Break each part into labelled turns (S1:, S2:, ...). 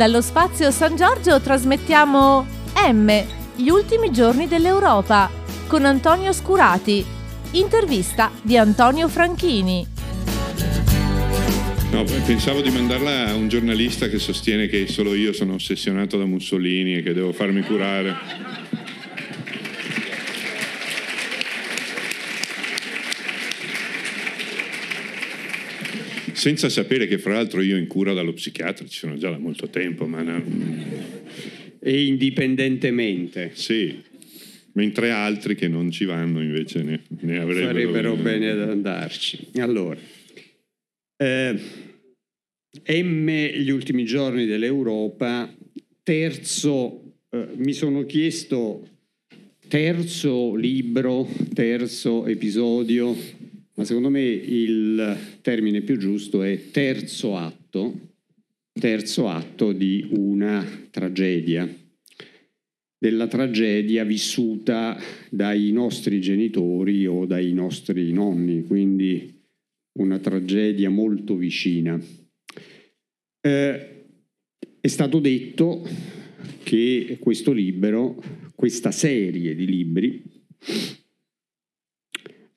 S1: Dallo spazio San Giorgio trasmettiamo M, gli ultimi giorni dell'Europa, con Antonio Scurati. Intervista di Antonio Franchini.
S2: No, pensavo di mandarla a un giornalista che sostiene che solo io sono ossessionato da Mussolini e che devo farmi curare. Senza sapere che fra l'altro io in cura dallo psichiatra ci sono già da molto tempo, ma... No...
S3: E indipendentemente.
S2: Sì, mentre altri che non ci vanno invece ne, ne avrebbero...
S3: Farebbero bene ad andarci. Allora, eh, M, gli ultimi giorni dell'Europa, terzo, eh, mi sono chiesto terzo libro, terzo episodio ma secondo me il termine più giusto è terzo atto, terzo atto di una tragedia, della tragedia vissuta dai nostri genitori o dai nostri nonni, quindi una tragedia molto vicina. Eh, è stato detto che questo libro, questa serie di libri,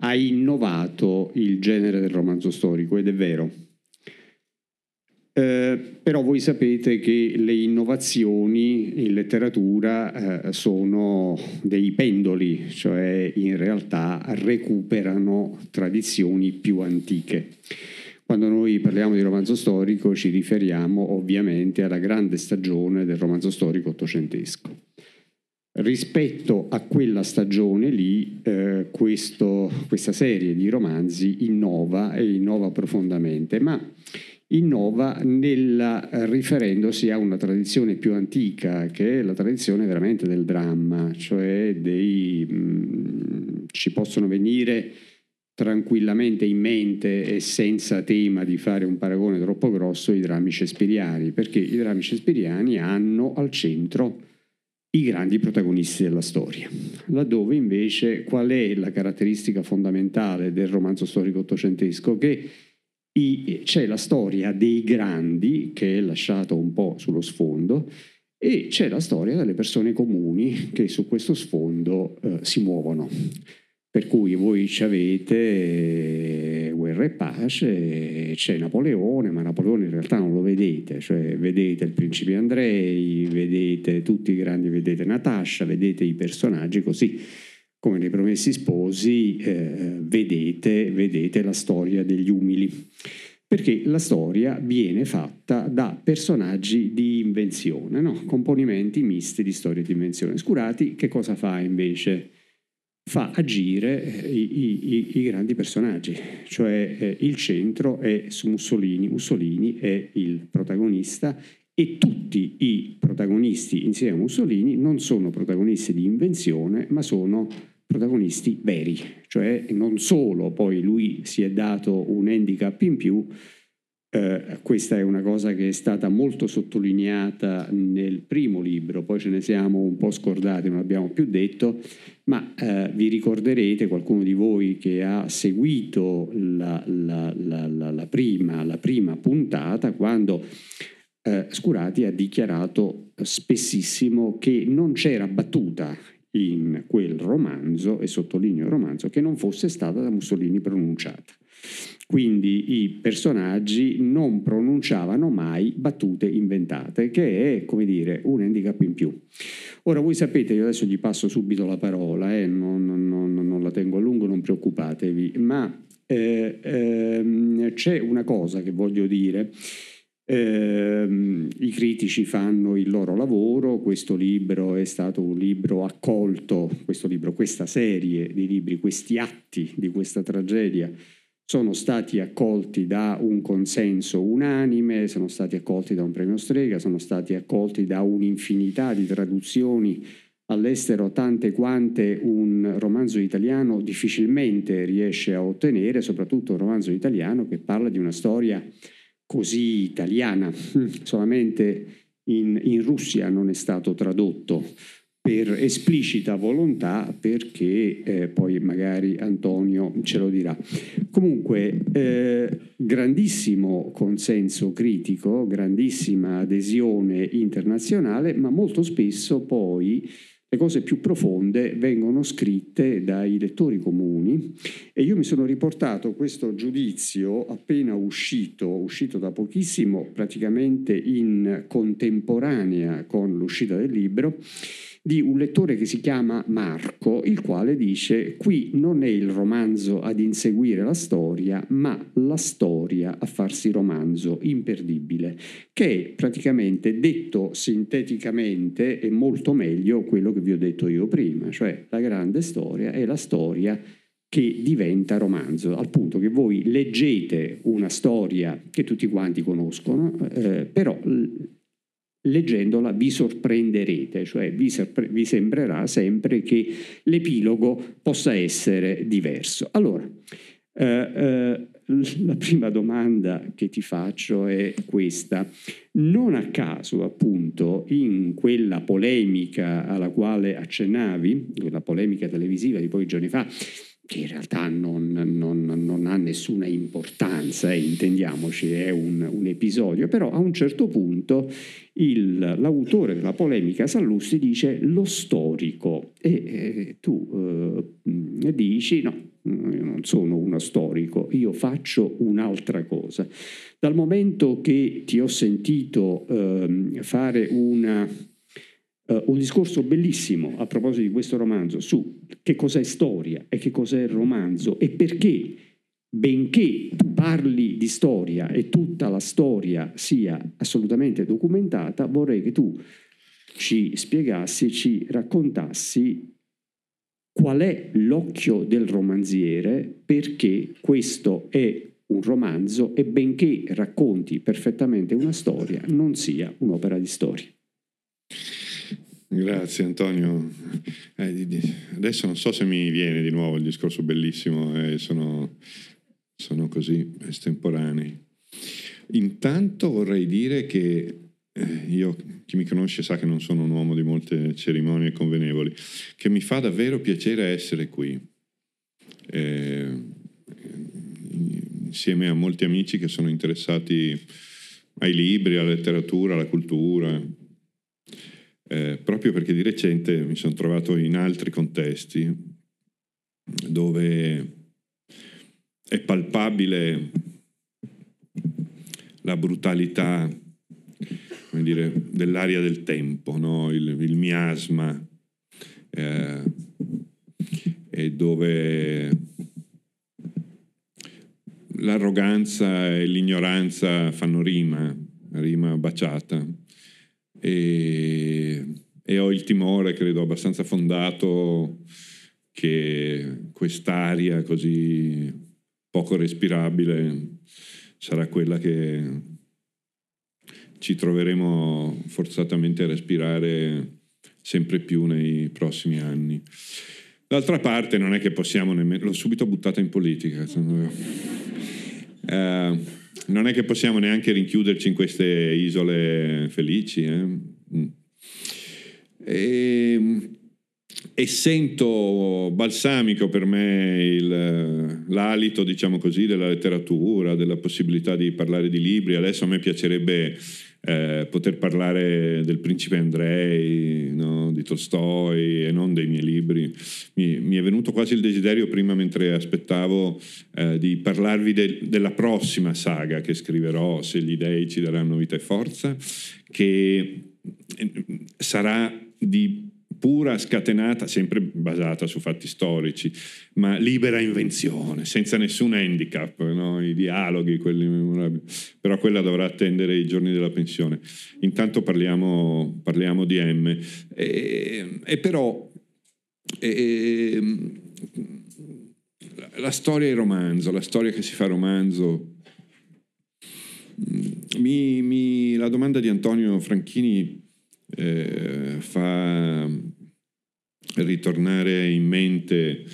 S3: ha innovato il genere del romanzo storico ed è vero. Eh, però voi sapete che le innovazioni in letteratura eh, sono dei pendoli, cioè in realtà recuperano tradizioni più antiche. Quando noi parliamo di romanzo storico ci riferiamo ovviamente alla grande stagione del romanzo storico ottocentesco rispetto a quella stagione lì eh, questo, questa serie di romanzi innova e innova profondamente, ma innova nella, riferendosi a una tradizione più antica che è la tradizione veramente del dramma, cioè dei, mh, mm, ci possono venire tranquillamente in mente e senza tema di fare un paragone troppo grosso i drammi shakespeariani, perché i drammi shakespeariani hanno al centro i grandi protagonisti della storia, laddove invece qual è la caratteristica fondamentale del romanzo storico ottocentesco? Che i, c'è la storia dei grandi, che è lasciata un po' sullo sfondo, e c'è la storia delle persone comuni che su questo sfondo eh, si muovono. Per cui voi avete eh, guerra e pace, c'è Napoleone, ma Napoleone in realtà non lo vedete, cioè vedete il principe Andrei, vedete tutti i grandi, vedete Natascia, vedete i personaggi così come nei Promessi Sposi eh, vedete, vedete la storia degli umili perché la storia viene fatta da personaggi di invenzione, no? componimenti misti di storie di invenzione. Scurati che cosa fa invece? Fa agire eh, i, i, i grandi personaggi, cioè eh, il centro è su Mussolini, Mussolini è il protagonista e tutti i protagonisti insieme a Mussolini non sono protagonisti di invenzione, ma sono protagonisti veri, cioè non solo poi lui si è dato un handicap in più, eh, questa è una cosa che è stata molto sottolineata nel primo libro, poi ce ne siamo un po' scordati, non abbiamo più detto, ma eh, vi ricorderete, qualcuno di voi che ha seguito la, la, la, la prima, prima, puntata, quando eh, Scurati ha dichiarato spessissimo che non c'era battuta in quel romanzo, e sottolineo il romanzo, che non fosse stata da Mussolini pronunciata. Quindi i personaggi non pronunciavano mai battute inventate, che è, come dire, un handicap in più. Ora voi sapete, io adesso gli passo subito la parola, eh, non, non, non, la tengo a lungo, non preoccupatevi, ma eh, ehm, c'è una cosa che voglio dire. Eh, I critici fanno il loro lavoro, questo libro è stato un libro accolto, questo libro, questa serie di libri, questi atti di questa tragedia sono stati accolti da un consenso unanime, sono stati accolti da un premio Strega, sono stati accolti da un'infinità di traduzioni all'estero, tante quante un romanzo italiano difficilmente riesce a ottenere, soprattutto un romanzo italiano che parla di una storia così italiana. Solamente in, in Russia non è stato tradotto per esplicita volontà perché eh, poi magari Antonio ce lo dirà. Comunque, eh, grandissimo consenso critico, grandissima adesione internazionale, ma molto spesso poi le cose più profonde vengono scritte dai lettori comuni e io mi sono riportato questo giudizio appena uscito, uscito da pochissimo, praticamente in contemporanea con l'uscita del libro, di un lettore che si chiama Marco, il quale dice qui non è il romanzo ad inseguire la storia, ma la storia a farsi romanzo, imperdibile, che è praticamente detto sinteticamente e molto meglio quello che vi ho detto io prima, cioè la grande storia è la storia che diventa romanzo, al punto che voi leggete una storia che tutti quanti conoscono, eh, però leggendola vi sorprenderete, cioè vi, sorpre- vi, sembrerà sempre che l'epilogo possa essere diverso. Allora, eh, eh, la prima domanda che ti faccio è questa. Non a caso, appunto, in quella polemica alla quale accennavi, quella polemica televisiva di pochi giorni fa, che in realtà non, non, non ha nessuna importanza, eh, intendiamoci, è un, un, episodio, però a un certo punto il, l'autore della polemica Sallusti dice lo storico e eh, tu eh, dici no, io non sono uno storico, io faccio un'altra cosa. Dal momento che ti ho sentito ehm, fare una Uh, un discorso bellissimo a proposito di questo romanzo su che cos'è storia e che cos'è romanzo e perché, benché tu parli di storia e tutta la storia sia assolutamente documentata, vorrei che tu ci spiegassi, ci raccontassi qual è l'occhio del romanziere, perché questo è un romanzo e benché racconti perfettamente una storia, non sia un'opera di storia.
S2: Grazie Antonio. Eh, adesso non so se mi viene di nuovo il discorso bellissimo, eh, sono, sono, così estemporanei. Intanto vorrei dire che eh, io, chi mi conosce sa che non sono un uomo di molte cerimonie convenevoli, che mi fa davvero piacere essere qui, eh, insieme a molti amici che sono interessati ai libri, alla letteratura, alla cultura eh, proprio perché di recente mi sono trovato in altri contesti dove è palpabile la brutalità dire, dell'aria del tempo, no? il, il, miasma, eh, e dove l'arroganza e l'ignoranza fanno rima, rima baciata e, e ho il timore, credo abbastanza fondato, che quest'aria così poco respirabile sarà quella che ci troveremo forzatamente a respirare sempre più nei prossimi anni. D'altra parte non è che possiamo nemmeno... L'ho subito buttata in politica. Uh, non è che possiamo neanche rinchiuderci in queste isole felici. Eh? Mm. E, e, sento balsamico per me il, l'alito, diciamo così, della letteratura, della possibilità di parlare di libri. Adesso a me piacerebbe eh, poter parlare del principe Andrei, no? di Tolstoi e non dei miei libri. Mi, mi, è venuto quasi il desiderio prima mentre aspettavo eh, di parlarvi de, della prossima saga che scriverò, se gli dei ci daranno vita e forza, che eh, sarà di pura scatenata, sempre basata su fatti storici, ma libera invenzione, senza nessun handicap, no? i dialoghi, quelli memorabili. Però quella dovrà attendere i giorni della pensione. Intanto parliamo, parliamo di M. E, e però e, la storia il romanzo, la storia che si fa romanzo. Mi, mi, la domanda di Antonio Franchini eh, fa ritornare in mente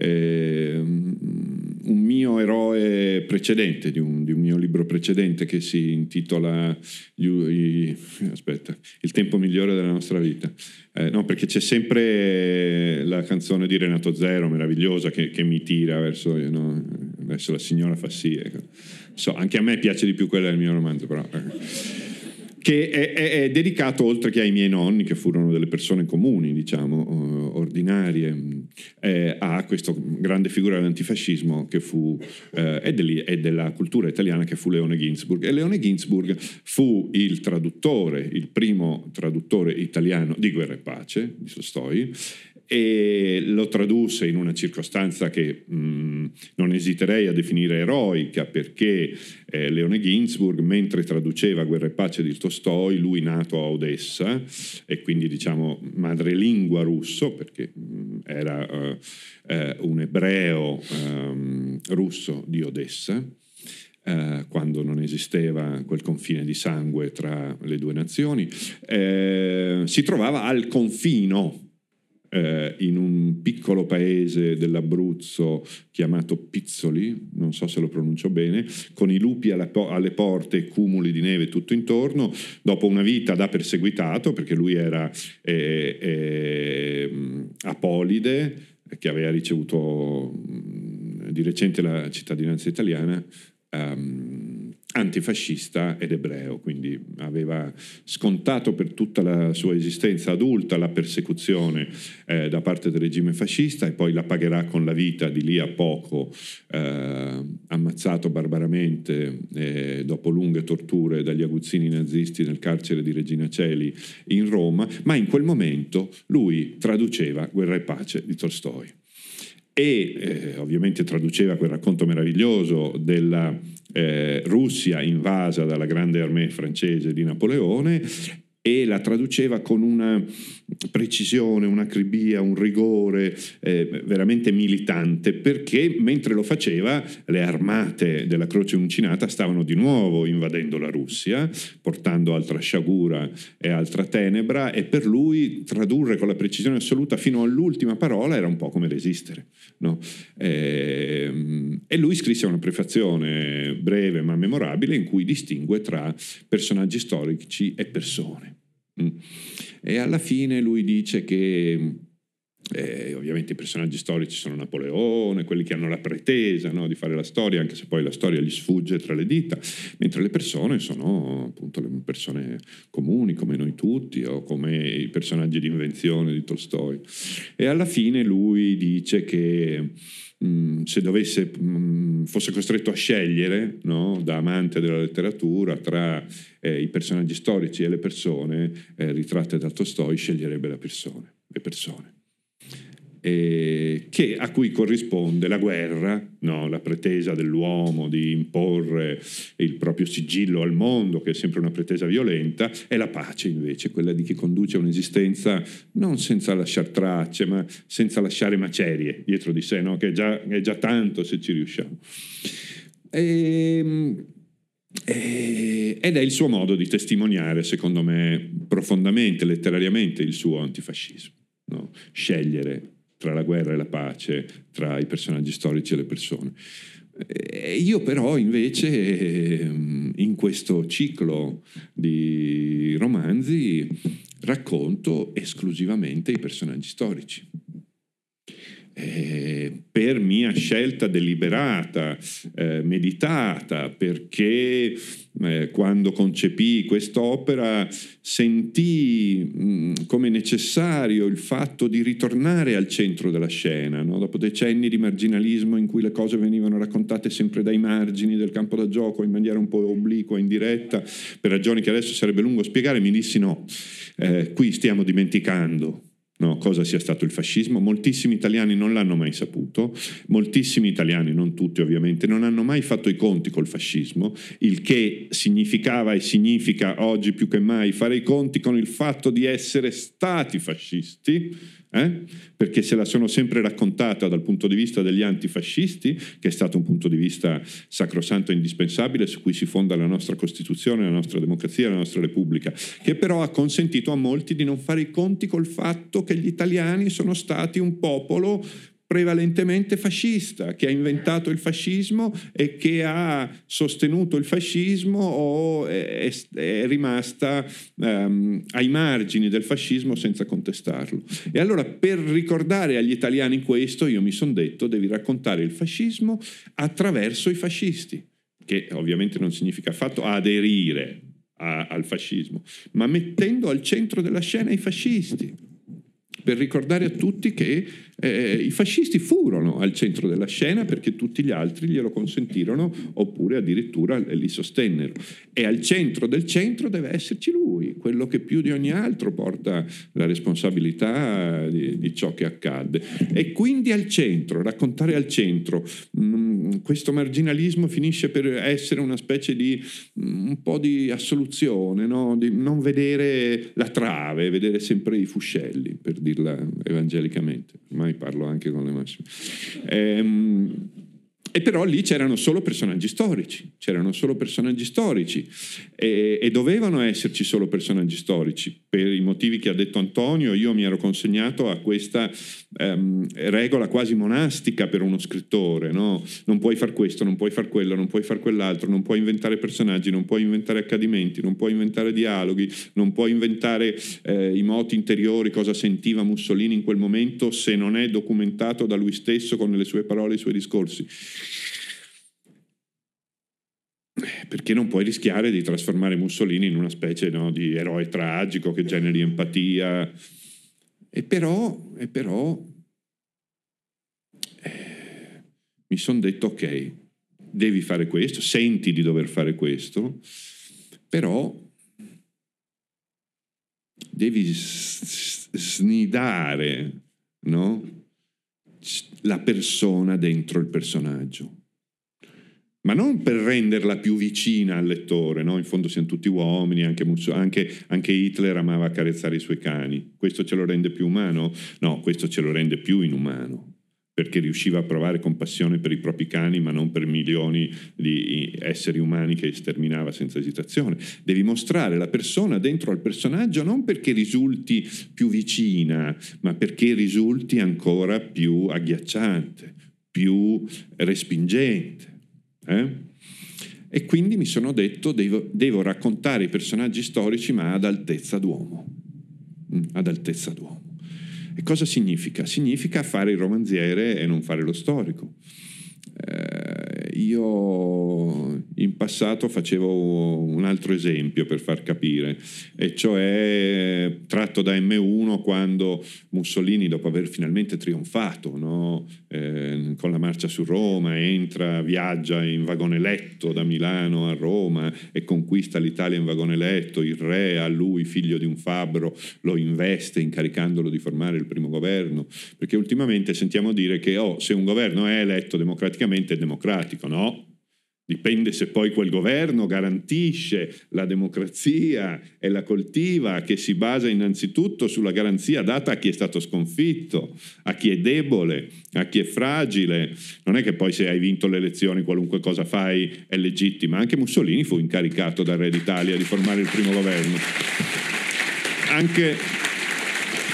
S2: eh, un mio eroe precedente, di un, di un, mio libro precedente che si intitola gli, aspetta, Il tempo migliore della nostra vita. Eh, no, perché c'è sempre la canzone di Renato Zero, meravigliosa, che, che mi tira verso, no, verso, la signora Fassi. Ecco. So, anche a me piace di più quella del mio romanzo, però... Che è, è, è, dedicato oltre che ai miei nonni, che furono delle persone comuni, diciamo, uh, ordinarie, eh, a questa grande figura dell'antifascismo che fu, eh, e, degli, e, della cultura italiana che fu Leone Ginsburg. E Leone Ginsburg fu il traduttore, il primo traduttore italiano di Guerra e Pace, di Tolstoi, e lo tradusse in una circostanza che mh, mm, non esiterei a definire eroica perché eh, Leone Ginsburg mentre traduceva Guerra e Pace di Tolstoi, lui nato a Odessa e quindi diciamo madrelingua russo perché mh, mm, era uh, uh, un ebreo um, russo di Odessa Uh, quando non esisteva quel confine di sangue tra le due nazioni, eh, si trovava al confino eh, in un piccolo paese dell'Abruzzo chiamato Pizzoli, non so se lo pronuncio bene, con i lupi po- alle porte e cumuli di neve tutto intorno, dopo una vita da perseguitato, perché lui era eh, eh, apolide, che aveva ricevuto di recente la cittadinanza italiana, um, antifascista ed ebreo, quindi aveva scontato per tutta la sua esistenza adulta la persecuzione eh, da parte del regime fascista e poi la pagherà con la vita di lì a poco, eh, ammazzato barbaramente eh, dopo lunghe torture dagli aguzzini nazisti nel carcere di Regina Celi in Roma, ma in quel momento lui traduceva Guerra e pace di Tolstoi e eh, ovviamente traduceva quel racconto meraviglioso della eh, Russia invasa dalla grande armée francese di Napoleone e la traduceva con una precisione, un'acribia, un rigore eh, veramente militante, perché mentre lo faceva le armate della Croce Uncinata stavano di nuovo invadendo la Russia, portando altra sciagura e altra tenebra, e per lui tradurre con la precisione assoluta fino all'ultima parola era un po' come resistere. No? E, ehm, e lui scrisse una prefazione breve ma memorabile in cui distingue tra personaggi storici e persone. Mm. E alla fine lui dice che eh, ovviamente i personaggi storici sono Napoleone, quelli che hanno la pretesa no, di fare la storia, anche se poi la storia gli sfugge tra le dita, mentre le persone sono appunto le persone comuni come noi tutti o come i personaggi di invenzione di Tolstoi. E alla fine lui dice che mh, mm, se dovesse, mh, mm, fosse costretto a scegliere no, da amante della letteratura tra eh, i personaggi storici e le persone eh, ritratte da Tolstoi, sceglierebbe la persone, le persone eh, a cui corrisponde la guerra, no? la pretesa dell'uomo di imporre il proprio sigillo al mondo, che è sempre una pretesa violenta, e la pace invece, quella di chi conduce un'esistenza non senza lasciare tracce, ma senza lasciare macerie dietro di sé, no? che è già, è già, tanto se ci riusciamo. E, ehm, e, ed è il suo modo di testimoniare, secondo me, profondamente, letterariamente, il suo antifascismo. No? Scegliere tra la guerra e la pace, tra i personaggi storici e le persone. E io però invece ehm, in questo ciclo di romanzi racconto esclusivamente i personaggi storici. Eh, per mia scelta deliberata, eh, meditata, perché eh, quando concepì quest'opera sentii mh, mm, come necessario il fatto di ritornare al centro della scena, no? dopo decenni di marginalismo in cui le cose venivano raccontate sempre dai margini del campo da gioco in maniera un po' obliqua, indiretta, per ragioni che adesso sarebbe lungo spiegare, mi dissi no, eh, qui stiamo dimenticando No, cosa sia stato il fascismo. Moltissimi italiani non l'hanno mai saputo, moltissimi italiani, non tutti ovviamente, non hanno mai fatto i conti col fascismo, il che significava e significa oggi più che mai fare i conti con il fatto di essere stati fascisti eh? perché se la sono sempre raccontata dal punto di vista degli antifascisti, che è stato un punto di vista sacrosanto e indispensabile su cui si fonda la nostra Costituzione, la nostra democrazia, la nostra Repubblica, che però ha consentito a molti di non fare i conti col fatto che gli italiani sono stati un popolo prevalentemente fascista, che ha inventato il fascismo e che ha sostenuto il fascismo o è, è rimasta um, ai margini del fascismo senza contestarlo. E allora per ricordare agli italiani questo io mi sono detto devi raccontare il fascismo attraverso i fascisti, che ovviamente non significa affatto aderire a, al fascismo, ma mettendo al centro della scena i fascisti per ricordare a tutti che eh, i fascisti furono al centro della scena perché tutti gli altri glielo consentirono oppure addirittura li sostennero. E al centro del centro deve esserci lui, quello che più di ogni altro porta la responsabilità di, di ciò che accadde. E quindi al centro, raccontare al centro, mh, mm, questo marginalismo finisce per essere una specie di mh, mm, un po' di assoluzione, no? di non vedere la trave, vedere sempre i fuscelli, per dirla evangelicamente. Ormai parlo anche con le massime. Ehm, e però lì c'erano solo personaggi storici, c'erano solo personaggi storici e, e, dovevano esserci solo personaggi storici. Per i motivi che ha detto Antonio, io mi ero consegnato a questa ehm, regola quasi monastica per uno scrittore, no? Non puoi far questo, non puoi far quello, non puoi far quell'altro, non puoi inventare personaggi, non puoi inventare accadimenti, non puoi inventare dialoghi, non puoi inventare eh, i moti interiori, cosa sentiva Mussolini in quel momento se non è documentato da lui stesso con le sue parole i suoi discorsi perché non puoi rischiare di trasformare Mussolini in una specie no, di eroe tragico che generi empatia. E però, e però eh, mi sono detto, ok, devi fare questo, senti di dover fare questo, però devi snidare no? La persona dentro il personaggio ma non per renderla più vicina al lettore, no? in fondo siamo tutti uomini, anche, anche, anche, Hitler amava accarezzare i suoi cani, questo ce lo rende più umano? No, questo ce lo rende più inumano, perché riusciva a provare compassione per i propri cani, ma non per milioni di esseri umani che sterminava senza esitazione. Devi mostrare la persona dentro al personaggio non perché risulti più vicina, ma perché risulti ancora più agghiacciante, più respingente. Eh? E quindi mi sono detto, devo, devo, raccontare i personaggi storici ma ad altezza d'uomo. Mm, ad altezza d'uomo. E cosa significa? Significa fare il romanziere e non fare lo storico. Eh, io in passato facevo un altro esempio per far capire, e cioè tratto da M1 quando Mussolini, dopo aver finalmente trionfato no? eh, con la marcia su Roma, entra, viaggia in vagone letto da Milano a Roma e conquista l'Italia in vagone letto, il re a lui, figlio di un fabbro, lo investe incaricandolo di formare il primo governo, perché ultimamente sentiamo dire che oh, se un governo è eletto democraticamente è democratico, no? Dipende se poi quel governo garantisce la democrazia e la coltiva che si basa innanzitutto sulla garanzia data a chi è stato sconfitto, a chi è debole, a chi è fragile. Non è che poi se hai vinto le elezioni qualunque cosa fai è legittima. Anche Mussolini fu incaricato dal Re d'Italia di formare il primo governo. Anche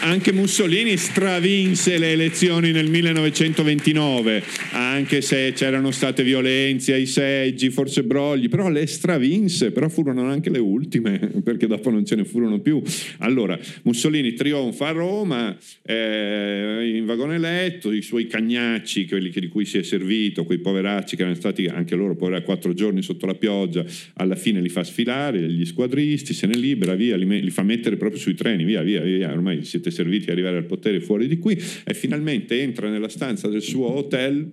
S2: anche Mussolini stravinse le elezioni nel 1929, anche se c'erano state violenze ai seggi, forse brogli, però le stravinse, però furono anche le ultime, perché dopo non ce ne furono più. Allora, Mussolini trionfa a Roma, eh, in vagone letto, i suoi cagnacci, quelli di cui si è servito, quei poveracci che erano stati anche loro poveri quattro giorni sotto la pioggia, alla fine li fa sfilare, gli squadristi, se ne libera, via, li, li fa mettere proprio sui treni, via, via, via, ormai siete serviti a arrivare al potere fuori di qui e finalmente entra nella stanza del suo hotel,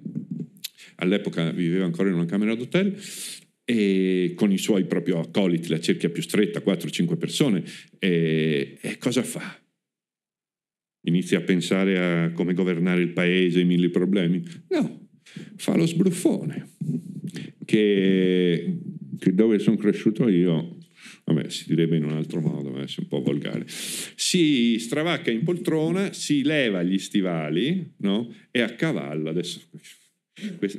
S2: all'epoca viveva ancora in una camera d'hotel, e con i suoi proprio accoliti, la cerchia più stretta, 4-5 persone, e, e cosa fa? Inizia a pensare a come governare il paese, i mille problemi? No, fa lo sbruffone, che, che dove sono cresciuto io vabbè si direbbe in un altro modo, è un po' volgare, si stravacca in poltrona, si leva gli stivali no? e accavalla, adesso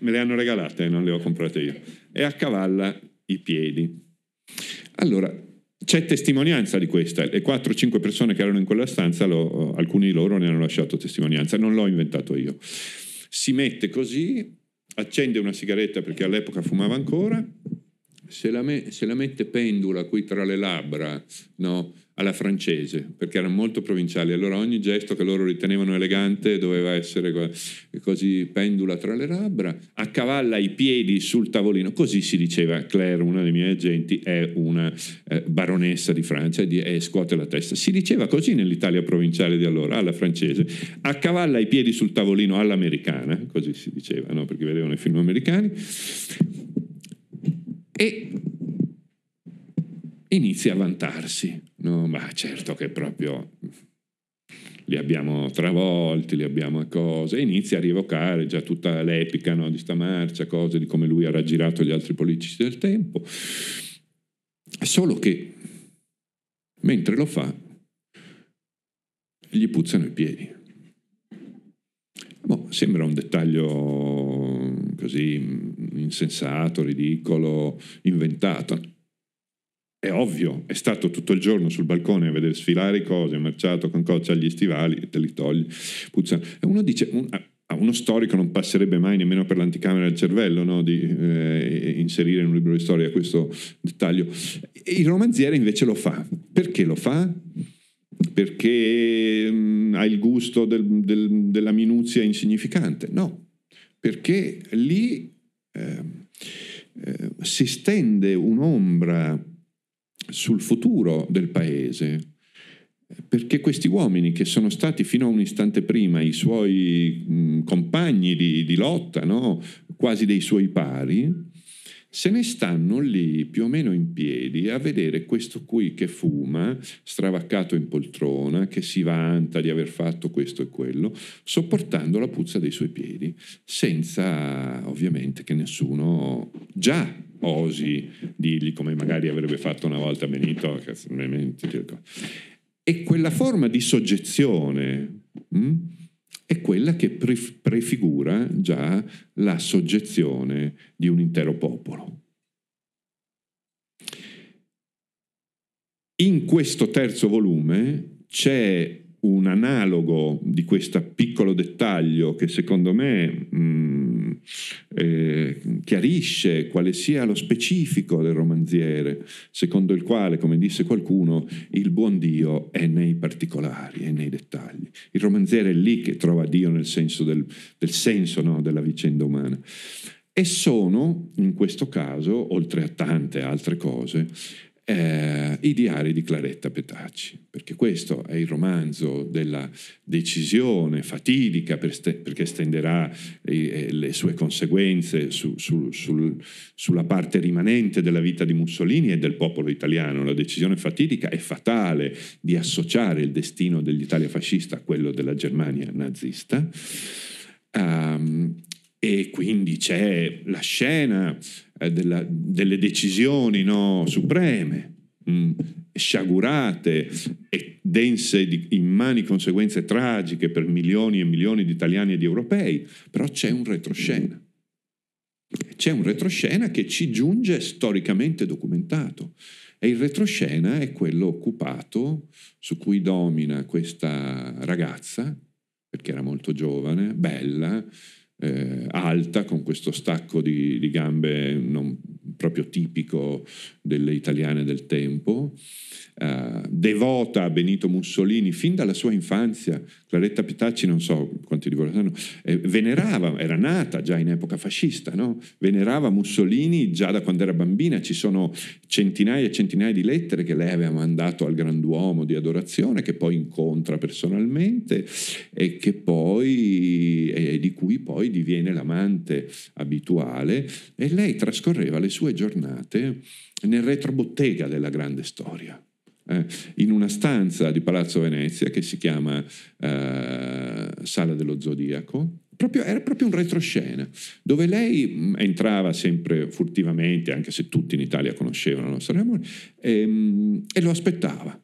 S2: me le hanno regalate, non le ho comprate io, e accavalla i piedi. Allora, c'è testimonianza di questa, le 4-5 persone che erano in quella stanza, lo, alcuni di loro ne hanno lasciato testimonianza, non l'ho inventato io. si mette così, accende una sigaretta perché all'epoca fumava ancora, se la, me, se la mette pendula qui tra le labbra, no? alla francese, perché erano molto provinciali, allora ogni gesto che loro ritenevano elegante doveva essere così pendula tra le labbra, accavalla i piedi sul tavolino, così si diceva, Claire, una dei miei agenti, è una eh, baronessa di Francia e, scuote la testa, si diceva così nell'Italia provinciale di allora, alla francese, accavalla i piedi sul tavolino all'americana, così si diceva, no? perché vedevano i film americani, e inizia a vantarsi. No, ma certo che proprio li abbiamo travolti, li abbiamo cose, e inizia a rievocare già tutta l'epica no, di sta marcia, cose di come lui ha raggirato gli altri politici del tempo. Solo che mentre lo fa, gli puzzano i piedi. Boh, sembra un dettaglio così insensato, ridicolo, inventato. È ovvio, è stato tutto il giorno sul balcone a vedere sfilare cose, ha marciato con coccia agli stivali e te li togli. Puzza. E uno dice, un, a uno storico non passerebbe mai nemmeno per l'anticamera del cervello no? di eh, inserire in un libro di storia questo dettaglio. Il romanziere invece lo fa. Perché lo fa? Perché mh, mm, ha il gusto del, del, della minuzia insignificante? No, perché lì eh, eh, si stende un'ombra sul futuro del paese, perché questi uomini che sono stati fino a un istante prima i suoi mh, compagni di, di lotta, no? quasi dei suoi pari, se ne stanno lì più o meno in piedi a vedere questo qui che fuma, stravaccato in poltrona, che si vanta di aver fatto questo e quello, sopportando la puzza dei suoi piedi, senza ovviamente che nessuno già osi dirgli come magari avrebbe fatto una volta Benito. E quella forma di soggezione mh, hm, è quella che prefigura già la soggezione di un intero popolo. In questo terzo volume c'è un analogo di questo piccolo dettaglio che secondo me mh, mm, eh, chiarisce quale sia lo specifico del romanziere, secondo il quale, come disse qualcuno, il buon Dio è nei particolari, è nei dettagli. Il romanziere è lì che trova Dio nel senso del, del senso no, della vicenda umana. E sono, in questo caso, oltre a tante altre cose, eh, i diari di Claretta Petacci, perché questo è il romanzo della decisione fatidica per st- perché stenderà eh, le sue conseguenze su, su, sul, sulla parte rimanente della vita di Mussolini e del popolo italiano. La decisione fatidica è fatale di associare il destino dell'Italia fascista a quello della Germania nazista. Um, e quindi c'è la scena della, delle decisioni no, supreme, mh, mm, sciagurate e dense di immani conseguenze tragiche per milioni e milioni di italiani e di europei, però c'è un retroscena. C'è un retroscena che ci giunge storicamente documentato e il retroscena è quello occupato su cui domina questa ragazza, perché era molto giovane, bella, eh, alta, con questo stacco di, di gambe non proprio tipico delle italiane del tempo, eh, devota a Benito Mussolini fin dalla sua infanzia. Claretta Petacci, non so quanti di voi lo sanno, eh, venerava, era nata già in epoca fascista, no? venerava Mussolini già da quando era bambina. Ci sono centinaia e centinaia di lettere che lei aveva mandato al granduomo di adorazione, che poi incontra personalmente e, poi, e di cui poi diviene l'amante abituale. E lei trascorreva le sue giornate nel retrobottega della grande storia eh, in una stanza di Palazzo Venezia che si chiama eh, Sala dello Zodiaco. Proprio, era proprio un retroscena dove lei mh, entrava sempre furtivamente, anche se tutti in Italia conoscevano la nostra amore, e, mh, e lo aspettava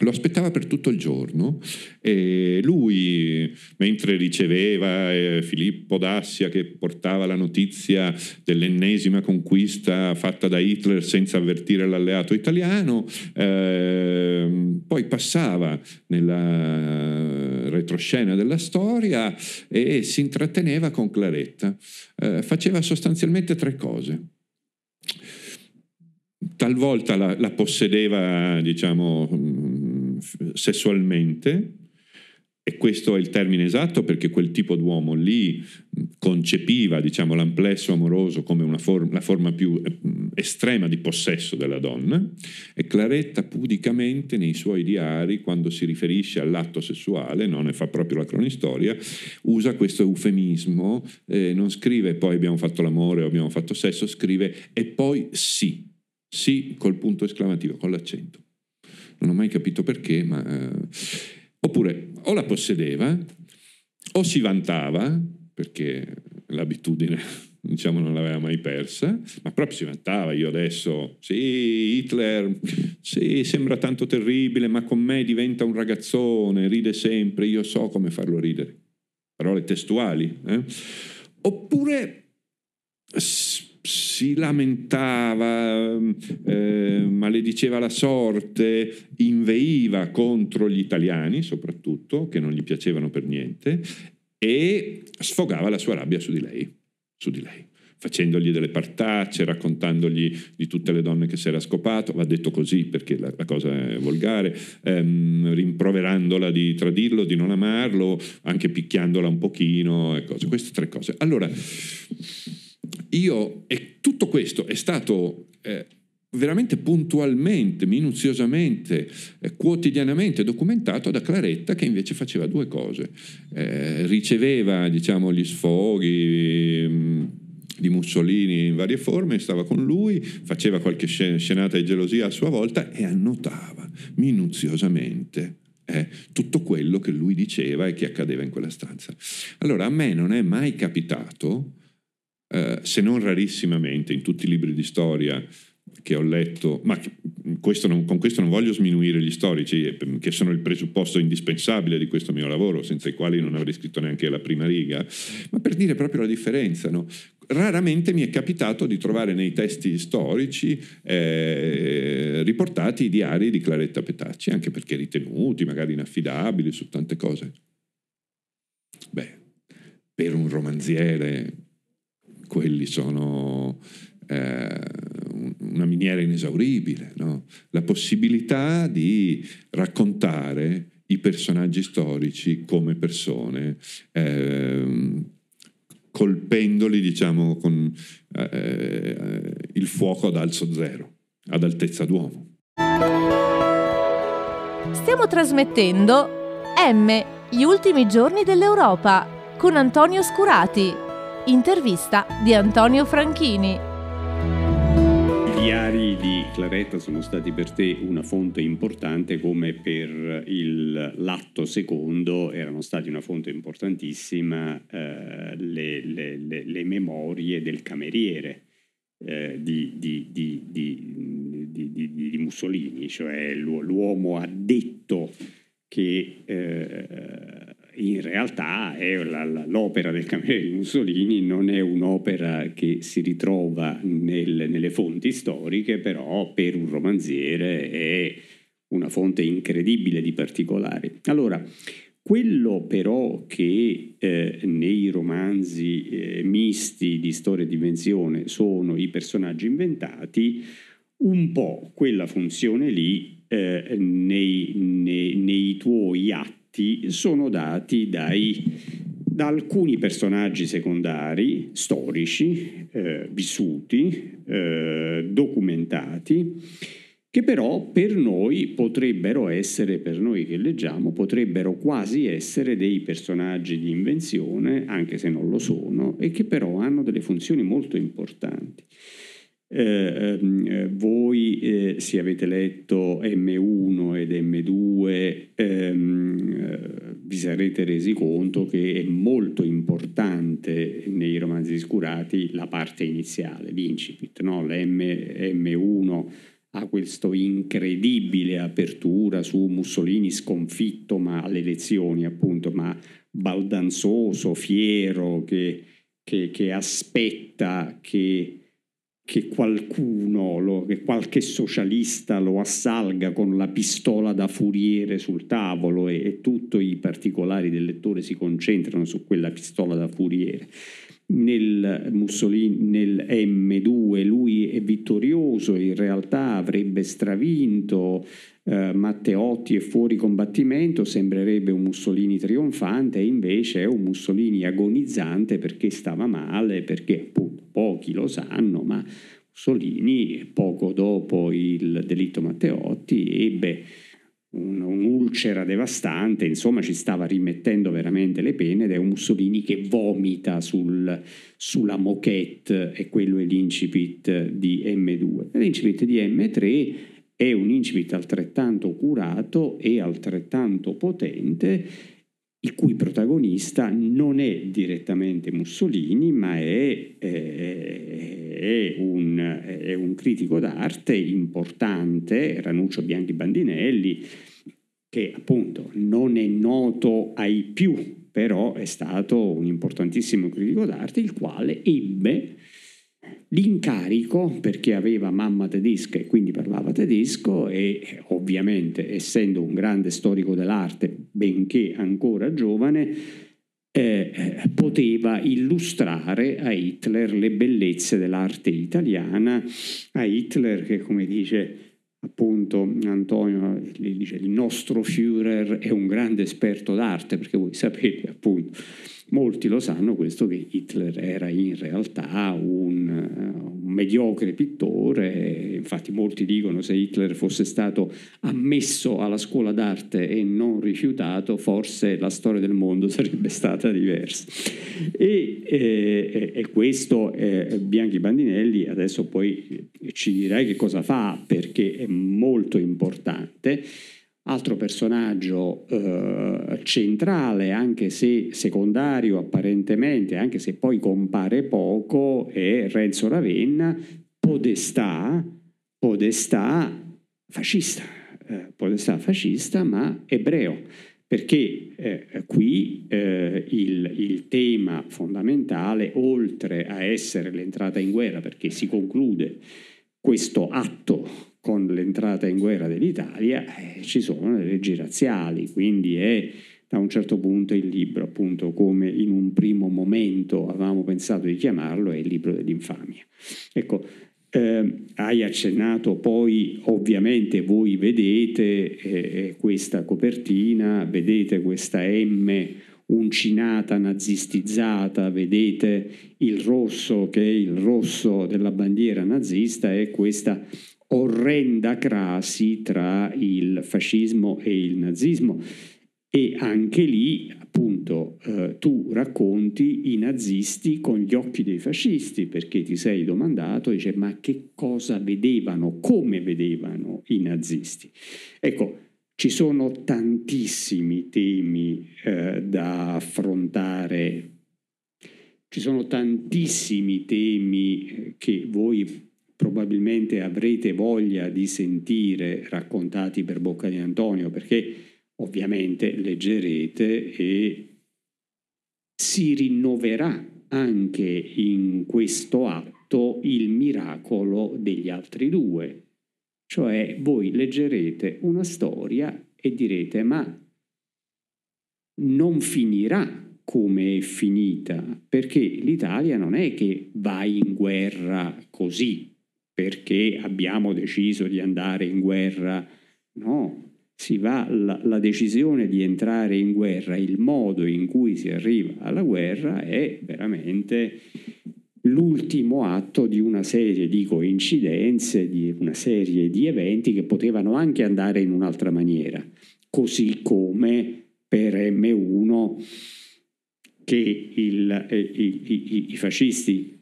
S2: lo aspettava per tutto il giorno e lui, mentre riceveva eh, Filippo Dassia che portava la notizia dell'ennesima conquista fatta da Hitler senza avvertire l'alleato italiano, eh, poi passava nella retroscena della storia e si intratteneva con Claretta. Eh, faceva sostanzialmente tre cose. Talvolta la, la possedeva, diciamo, sessualmente, e questo è il termine esatto perché quel tipo d'uomo lì concepiva diciamo, l'amplesso amoroso come forma, la forma più eh, estrema di possesso della donna e Claretta pudicamente nei suoi diari quando si riferisce all'atto sessuale, non ne fa proprio la cronistoria, usa questo eufemismo, eh, non scrive poi abbiamo fatto l'amore o abbiamo fatto sesso, scrive e poi sì, sì col punto esclamativo, con l'accento. Non ho mai capito perché, ma... Eh, Oppure o la possedeva o si vantava, perché l'abitudine diciamo non l'aveva mai persa, ma proprio si vantava, io adesso, sì, Hitler, sì, sembra tanto terribile, ma con me diventa un ragazzone, ride sempre, io so come farlo ridere. Parole testuali. Eh? Oppure si lamentava, eh, malediceva la sorte, inveiva contro gli italiani soprattutto, che non gli piacevano per niente, e sfogava la sua rabbia su di lei, su di lei facendogli delle partacce, raccontandogli di tutte le donne che si era scopato, va detto così perché la, la cosa è volgare, ehm, rimproverandola di tradirlo, di non amarlo, anche picchiandola un pochino e cose, queste tre cose. Allora, io, e tutto questo è stato eh, veramente puntualmente, minuziosamente, eh, quotidianamente documentato da Claretta che invece faceva due cose. Eh, riceveva diciamo, gli sfoghi mm, di Mussolini in varie forme, stava con lui, faceva qualche scenata di gelosia a sua volta e annotava minuziosamente eh, tutto quello che lui diceva e che accadeva in quella stanza. Allora a me non è mai capitato eh, se non rarissimamente, in tutti i libri di storia che ho letto, ma questo non, con questo non voglio sminuire gli storici, eh, che sono il presupposto indispensabile di questo mio lavoro, senza i quali non avrei scritto neanche la prima riga, ma per dire proprio la differenza. No? Raramente mi è capitato di trovare nei testi storici eh, riportati i diari di Claretta Petacci, anche perché ritenuti magari inaffidabili su tante cose. Beh, per un romanziere quelli sono eh, una miniera inesauribile, no? la possibilità di raccontare i personaggi storici come persone, eh, colpendoli diciamo con eh, il fuoco ad alzo zero, ad altezza d'uomo.
S1: Stiamo trasmettendo M, gli ultimi giorni dell'Europa, con Antonio Scurati. Intervista di Antonio Franchini.
S3: I diari di Claretta sono stati per te una fonte importante come per il, l'atto secondo erano stati una fonte importantissima eh, le, le, le, le, memorie del cameriere eh, di, di, di, di, Mussolini, cioè l'uomo addetto che eh, in realtà l'opera del cameriere di Mussolini non è un'opera che si ritrova nel, nelle fonti storiche, però per un romanziere è una fonte incredibile di particolari. Allora, quello però che eh, nei romanzi eh, misti di storia e dimensione sono i personaggi inventati, un po' quella funzione lì eh, nei, nei, nei tuoi atti fatti sono dati dai, da alcuni personaggi secondari, storici, eh, vissuti, eh, documentati, che però per noi potrebbero essere, per noi che leggiamo, potrebbero quasi essere dei personaggi di invenzione, anche se non lo sono, e che però hanno delle funzioni molto importanti. Eh, ehm, eh, voi eh, se avete letto M1 ed M2 ehm, eh, vi sarete resi conto che è molto importante nei romanzi Scurati la parte iniziale, l'incipit, no? l'M, M1 ha questa incredibile apertura su Mussolini sconfitto ma alle elezioni appunto, ma baldanzoso, fiero, che, che, che aspetta che che qualcuno, lo, che qualche socialista lo assalga con la pistola da furiere sul tavolo e, e tutti i particolari del lettore si concentrano su quella pistola da furiere. Nel, Mussolini, nel M2 lui è vittorioso, in realtà avrebbe stravinto, eh, Matteotti è fuori combattimento, sembrerebbe un Mussolini trionfante invece è un Mussolini agonizzante perché stava male, perché appunto pochi lo sanno, ma Mussolini poco dopo il delitto Matteotti ebbe un'ulcera devastante, insomma ci stava rimettendo veramente le pene ed è un Mussolini che vomita sul, sulla moquette e quello è l'incipit di M2. L'incipit di M3 è un incipit altrettanto curato e altrettanto potente il cui protagonista non è direttamente Mussolini, ma è, è, è, un, è un, critico d'arte importante, Ranuccio Bianchi Bandinelli, che appunto non è noto ai più, però è stato un importantissimo critico d'arte, il quale ebbe L'incarico, perché aveva mamma tedesca e quindi parlava tedesco e ovviamente essendo un grande storico dell'arte, benché ancora giovane, eh, eh, poteva illustrare a Hitler le bellezze dell'arte italiana, a Hitler che come dice appunto Antonio, dice il nostro Führer è un grande esperto d'arte, perché voi sapete appunto Molti lo sanno questo che Hitler era in realtà un, un, mediocre pittore, infatti molti dicono se Hitler fosse stato ammesso alla scuola d'arte e non rifiutato, forse la storia del mondo sarebbe stata diversa. E, e, e questo eh, Bianchi Bandinelli adesso poi ci direi che cosa fa perché è molto importante. Altro personaggio eh, centrale, anche se secondario apparentemente, anche se poi compare poco, è Renzo Ravenna, podestà, podestà fascista, eh, podestà fascista ma ebreo, perché eh, qui eh, il, il tema fondamentale, oltre a essere l'entrata in guerra, perché si conclude questo atto con l'entrata in guerra dell'Italia eh, ci sono le leggi razziali, quindi è da un certo punto il libro, appunto come in un primo momento avevamo pensato di chiamarlo, è il libro dell'infamia. Ecco, eh, hai accennato poi, ovviamente voi vedete eh, questa copertina, vedete questa M uncinata, nazistizzata, vedete il rosso che è il rosso della bandiera nazista e questa orrenda crasi tra il fascismo e il nazismo. E anche lì appunto eh, tu racconti i nazisti con gli occhi dei fascisti perché ti sei domandato dice ma che cosa vedevano? Come vedevano i nazisti? Ecco ci sono tantissimi temi eh, da affrontare. Ci sono tantissimi temi eh, che voi probabilmente avrete voglia di sentire raccontati per bocca di Antonio, perché ovviamente leggerete e si rinnoverà anche in questo atto il miracolo degli altri due. Cioè voi leggerete una storia e direte ma non finirà come è finita, perché l'Italia non è che va in guerra così, perché abbiamo deciso di andare in guerra. No, si va, la, la, decisione di entrare in guerra, il modo in cui si arriva alla guerra è veramente l'ultimo atto di una serie di coincidenze, di una serie di eventi che potevano anche andare in un'altra maniera, così come per M1 che il, eh, i, i, i fascisti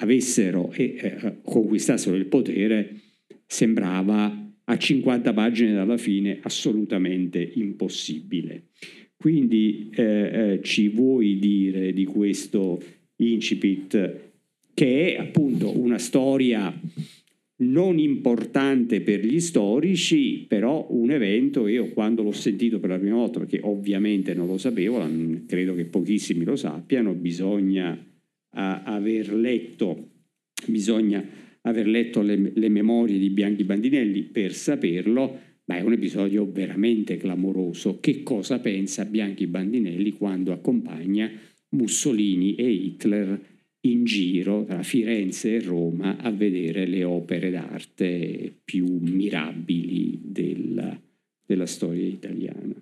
S3: avessero e eh, conquistassero il potere sembrava a 50 pagine dalla fine assolutamente impossibile. Quindi eh, eh, ci vuoi dire di questo incipit che è appunto una storia non importante per gli storici, però un evento, io quando l'ho sentito per la prima volta, perché ovviamente non lo sapevo, credo che pochissimi lo sappiano, bisogna a aver letto, bisogna aver letto le, le memorie di Bianchi Bandinelli per saperlo, ma è un episodio veramente clamoroso. Che cosa pensa Bianchi Bandinelli quando accompagna Mussolini e Hitler in giro tra Firenze e Roma a vedere le opere d'arte più mirabili della, della storia italiana?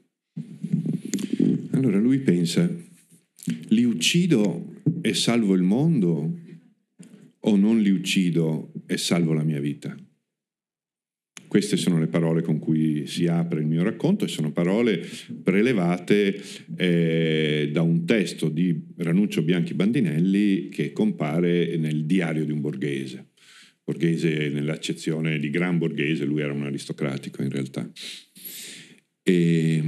S2: Allora lui pensa, li uccido e salvo il mondo o non li uccido e salvo la mia vita? Queste sono le parole con cui si apre il mio racconto e sono parole prelevate eh, da un testo di Ranuccio Bianchi Bandinelli che compare nel diario di un borghese. Borghese nell'accezione di gran borghese, lui era un aristocratico in realtà. E,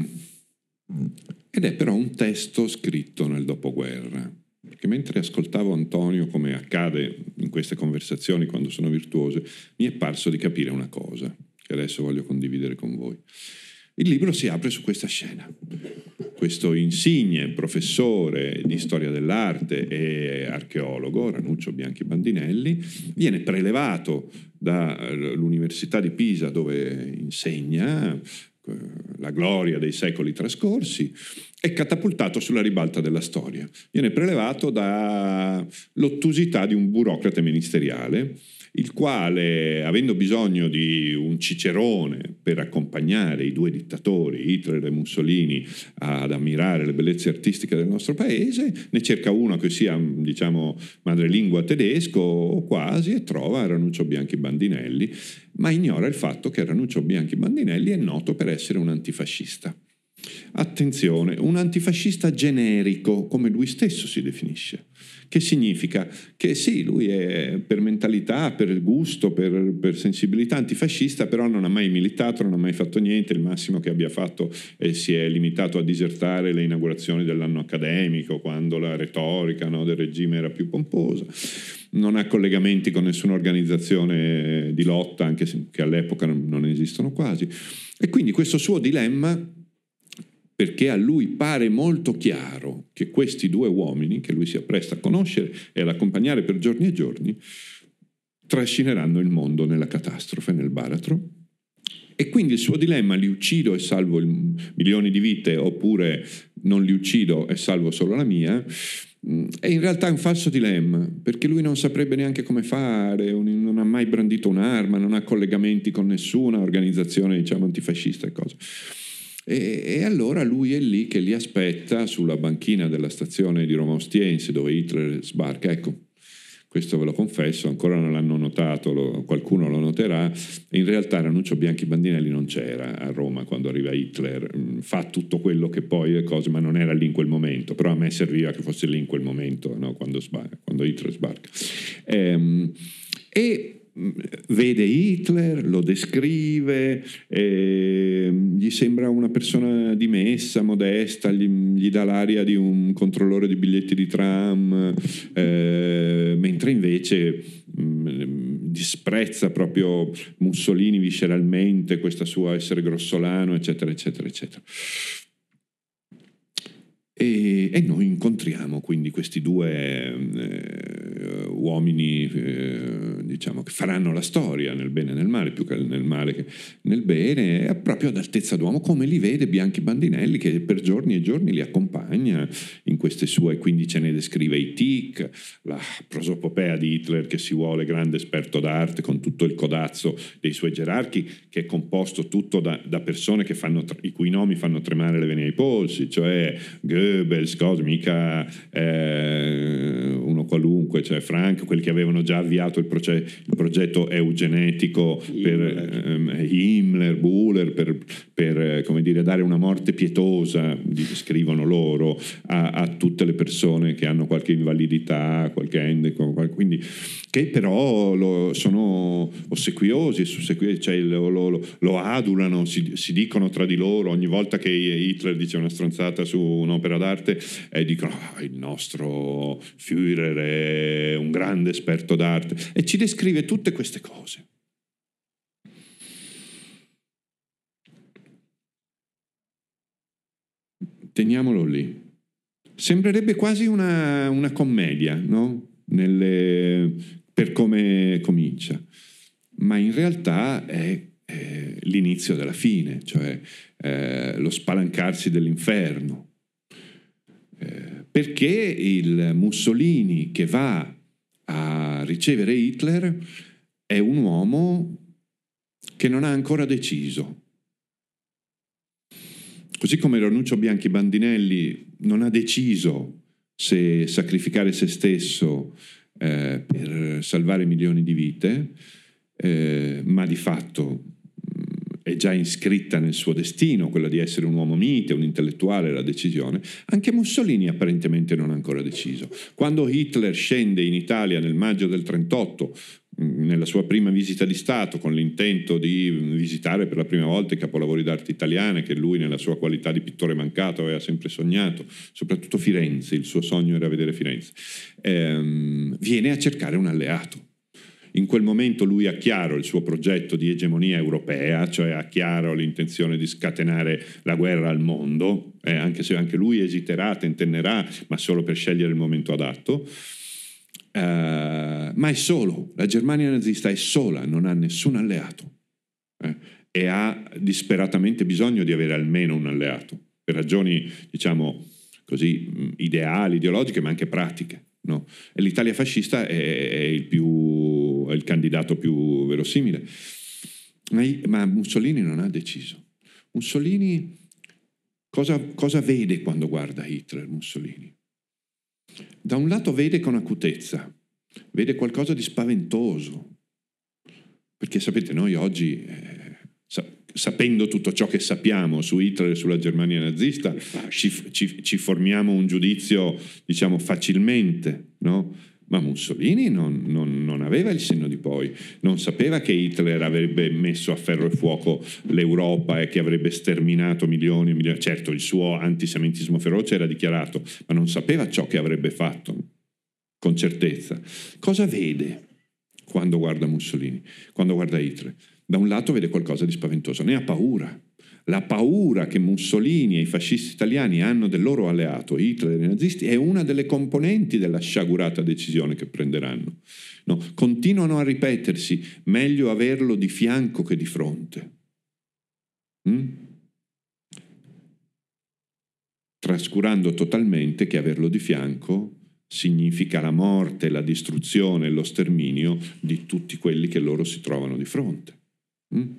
S2: ed è però un testo scritto nel dopoguerra, perché mentre ascoltavo Antonio, come accade in queste conversazioni quando sono virtuose, mi è parso di capire una cosa che adesso voglio condividere con voi. Il libro si apre su questa scena. Questo insigne professore di storia dell'arte e archeologo, Ranuccio Bianchi Bandinelli, viene prelevato dall'Università di Pisa dove insegna eh, la gloria dei secoli trascorsi e catapultato sulla ribalta della storia. Viene prelevato dall'ottusità di un burocrate ministeriale il quale, avendo bisogno di un cicerone per accompagnare i due dittatori, Hitler e Mussolini, ad ammirare le bellezze artistiche del nostro paese, ne cerca uno che sia, diciamo, madrelingua tedesco o quasi e trova Ranuccio Bianchi Bandinelli, ma ignora il fatto che Ranuccio Bianchi Bandinelli è noto per essere un antifascista. Attenzione, un antifascista generico, come lui stesso si definisce. Che significa? Che sì, lui è per mentalità, per gusto, per, per, sensibilità antifascista, però non ha mai militato, non ha mai fatto niente, il massimo che abbia fatto eh, si è limitato a disertare le inaugurazioni dell'anno accademico, quando la retorica no, del regime era più pomposa. Non ha collegamenti con nessuna organizzazione di lotta, anche se all'epoca non esistono quasi. E quindi questo suo dilemma perché a lui pare molto chiaro che questi due uomini, che lui si appresta a conoscere e ad accompagnare per giorni e giorni, trascineranno il mondo nella catastrofe, nel baratro. E quindi il suo dilemma, li uccido e salvo milioni di vite, oppure non li uccido e salvo solo la mia, mm, è in realtà un falso dilemma, perché lui non saprebbe neanche come fare, non ha mai brandito un'arma, non ha collegamenti con nessuna organizzazione diciamo, antifascista e cose. E, e, allora lui è lì che li aspetta sulla banchina della stazione di Roma Ostiense dove Hitler sbarca. Ecco, questo ve lo confesso, ancora non l'hanno notato, lo, qualcuno lo noterà, in realtà Ranuccio Bianchi Bandinelli non c'era a Roma quando arriva Hitler, mm, fa tutto quello che poi è cose, ma non era lì in quel momento, però a me serviva che fosse lì in quel momento, no? quando, sbarca, quando Hitler sbarca. Ehm, e vede Hitler, lo descrive, eh, gli sembra una persona dimessa, modesta, gli, gli, dà l'aria di un controllore di biglietti di tram, eh, mentre invece mh, mm, disprezza proprio Mussolini visceralmente, questa sua essere grossolano, eccetera, eccetera, eccetera. E, e, noi incontriamo quindi questi due eh, uomini eh, diciamo, che faranno la storia nel bene e nel male, più che nel male che nel bene, proprio ad altezza d'uomo, come li vede Bianchi Bandinelli che per giorni e giorni li accompagna in queste sue, quindi ce ne descrive i tic, la prosopopea di Hitler che si vuole grande esperto d'arte con tutto il codazzo dei suoi gerarchi, che è composto tutto da, da persone fanno, i cui nomi fanno tremare le vene ai polsi, cioè Goethe, Goebbels, cose, mica eh, uno qualunque, cioè Frank, quelli che avevano già avviato il, proce- il progetto eugenetico Himmler. per ehm, Himmler, Buhler, per, per dire, dare una morte pietosa, scrivono loro, a, a, tutte le persone che hanno qualche invalidità, qualche handicap, quindi che però lo, sono ossequiosi, cioè lo, lo, lo adulano, si, si, dicono tra di loro ogni volta che Hitler dice una stronzata su un'opera d'arte e dicono oh, il nostro Führer è un grande esperto d'arte e ci descrive tutte queste cose. Teniamolo lì. Sembrerebbe quasi una, una commedia, no? Nelle, per come comincia, ma in realtà è eh, l'inizio della fine, cioè eh, lo spalancarsi dell'inferno. Eh, perché il Mussolini che va a ricevere Hitler è un uomo che non ha ancora deciso. Così come Ranuccio Bianchi Bandinelli non ha deciso se sacrificare se stesso eh, per salvare milioni di vite, eh, ma di fatto è già iscritta nel suo destino, quella di essere un uomo mite, un intellettuale, la decisione, anche Mussolini apparentemente non ha ancora deciso. Quando Hitler scende in Italia nel maggio del 38, mm, nella sua prima visita di Stato, con l'intento di visitare per la prima volta i capolavori d'arte italiane che lui nella sua qualità di pittore mancato aveva sempre sognato, soprattutto Firenze, il suo sogno era vedere Firenze, ehm, viene a cercare un alleato in quel momento lui ha chiaro il suo progetto di egemonia europea, cioè ha chiaro l'intenzione di scatenare la guerra al mondo, eh, anche se anche lui esiterà, tentennerà, ma solo per scegliere il momento adatto. Uh, ma è solo, la Germania nazista è sola, non ha nessun alleato eh, e ha disperatamente bisogno di avere almeno un alleato, per ragioni, diciamo così, ideali, ideologiche, ma anche pratiche. No? E l'Italia fascista è, è il più è il candidato più verosimile. Ma, ma Mussolini non ha deciso. Mussolini cosa, cosa vede quando guarda Hitler? Mussolini? Da un lato vede con acutezza, vede qualcosa di spaventoso, perché sapete, noi oggi, eh, sapendo tutto ciò che sappiamo su Hitler e sulla Germania nazista, ci, ci, ci formiamo un giudizio, diciamo, facilmente, no? Ma Mussolini non, non, non, aveva il senno di poi, non sapeva che Hitler avrebbe messo a ferro e fuoco l'Europa e che avrebbe sterminato milioni e milioni. Certo, il suo antisemitismo feroce era dichiarato, ma non sapeva ciò che avrebbe fatto con certezza. Cosa vede quando guarda Mussolini, quando guarda Hitler? Da un lato vede qualcosa di spaventoso, ne ha paura la paura che Mussolini e i fascisti italiani hanno del loro alleato, Hitler e i nazisti, è una delle componenti della sciagurata decisione che prenderanno. No, continuano a ripetersi, meglio averlo di fianco che di fronte. Mm? Trascurando totalmente che averlo di fianco significa la morte, la distruzione, lo sterminio di tutti quelli che loro si trovano di fronte. Mm?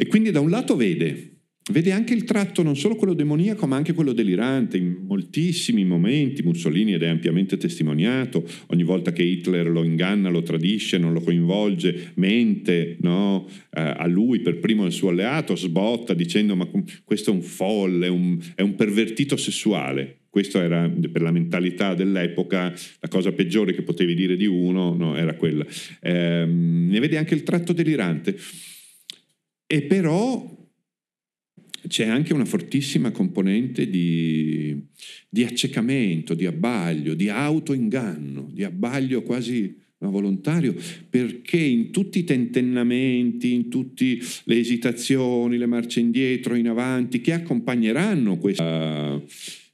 S2: E quindi da un lato vede, vede anche il tratto non solo quello demoniaco ma anche quello delirante, in moltissimi momenti Mussolini ed è ampiamente testimoniato, ogni volta che Hitler lo inganna, lo tradisce, non lo coinvolge, mente no? eh, a lui per primo il suo alleato, sbotta dicendo ma questo è un folle, un, è un pervertito sessuale. Questa era per la mentalità dell'epoca la cosa peggiore che potevi dire di uno, no? era quella. Eh, ne vede anche il tratto delirante. E però c'è anche una fortissima componente di, di accecamento, di abbaglio, di autoinganno, di abbaglio quasi volontario, perché in tutti i tentennamenti, in tutte le esitazioni, le marce indietro, in avanti, che accompagneranno questa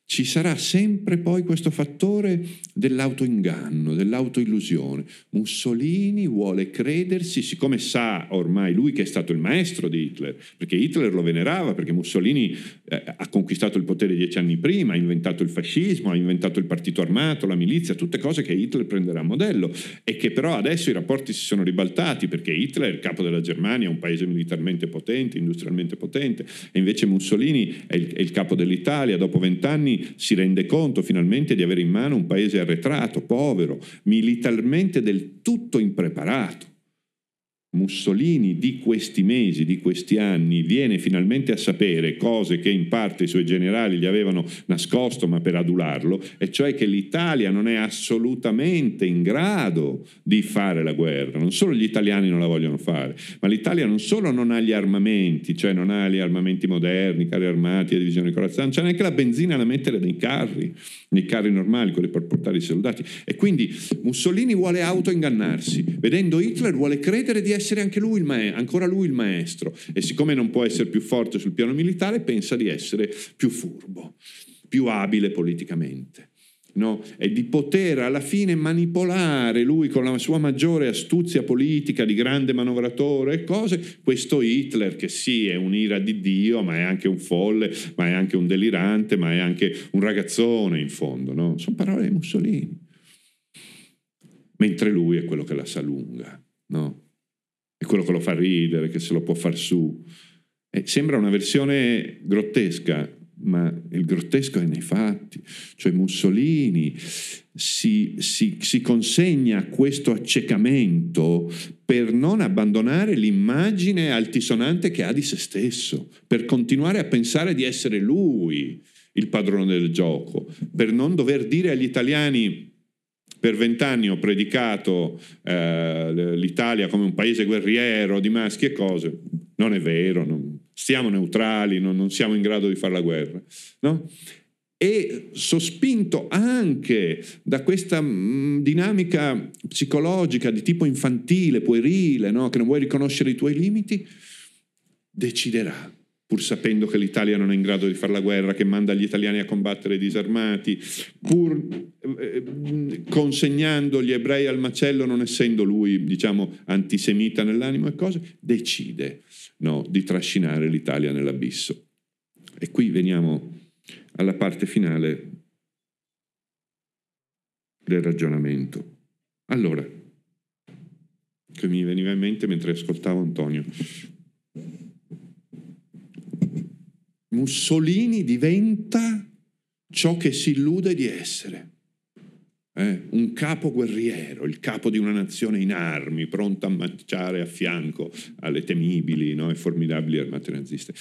S2: ci sarà sempre poi questo fattore dell'autoinganno, dell'autoillusione. Mussolini vuole credersi, siccome sa ormai lui che è stato il maestro di Hitler, perché Hitler lo venerava, perché Mussolini eh, ha conquistato il potere dieci anni prima, ha inventato il fascismo, ha inventato il partito armato, la milizia, tutte cose che Hitler prenderà a modello e che però adesso i rapporti si sono ribaltati perché Hitler, il capo della Germania, è un paese militarmente potente, industrialmente potente, e invece Mussolini è il, è il capo dell'Italia, dopo vent'anni si rende conto finalmente di avere in mano un paese arretrato, povero, militarmente del tutto impreparato. Mussolini di questi mesi, di questi anni, viene finalmente a sapere cose che in parte i suoi generali gli avevano nascosto ma per adularlo, e cioè che l'Italia non è assolutamente in grado di fare la guerra. Non solo gli italiani non la vogliono fare, ma l'Italia non solo non ha gli armamenti, cioè non ha gli armamenti moderni, carri armati, la divisione corazza, non c'è neanche la benzina da mettere nei carri, nei carri normali, quelli per portare i soldati. E quindi Mussolini vuole autoingannarsi, vedendo Hitler vuole credere di essere essere anche lui maestro, ancora lui il maestro e siccome non può essere più forte sul piano militare pensa di essere più furbo, più abile politicamente. no? e di poter alla fine manipolare lui con la sua maggiore astuzia politica di grande manovratore e cose, questo Hitler che sì è un'ira di Dio, ma è anche un folle, ma è anche un delirante, ma è anche un ragazzone in fondo, no? sono parole di Mussolini. Mentre lui è quello che la sa lunga, no? È quello che lo fa ridere, che se lo può far su. E sembra una versione grottesca, ma il grottesco è nei fatti, cioè Mussolini si, si, si, consegna a questo accecamento per non abbandonare l'immagine altisonante che ha di se stesso, per continuare a pensare di essere lui il padrone del gioco, per non dover dire agli italiani per vent'anni ho predicato eh, l'Italia come un paese guerriero di maschi e cose, non è vero, non, stiamo neutrali, non, non, siamo in grado di fare la guerra. No? E sospinto anche da questa mm, dinamica psicologica di tipo infantile, puerile, no? che non vuoi riconoscere i tuoi limiti, deciderà pur sapendo che l'Italia non è in grado di fare la guerra, che manda gli italiani a combattere disarmati, pur eh, consegnando gli ebrei al macello, non essendo lui, diciamo, antisemita nell'animo e cose, decide no, di trascinare l'Italia nell'abisso. E qui veniamo alla parte finale del ragionamento. Allora, che mi veniva in mente mentre ascoltavo Antonio, Mussolini diventa ciò che si illude di essere. Eh? Un capo guerriero, il capo di una nazione in armi, pronto a marciare a fianco alle temibili no? e formidabili armate naziste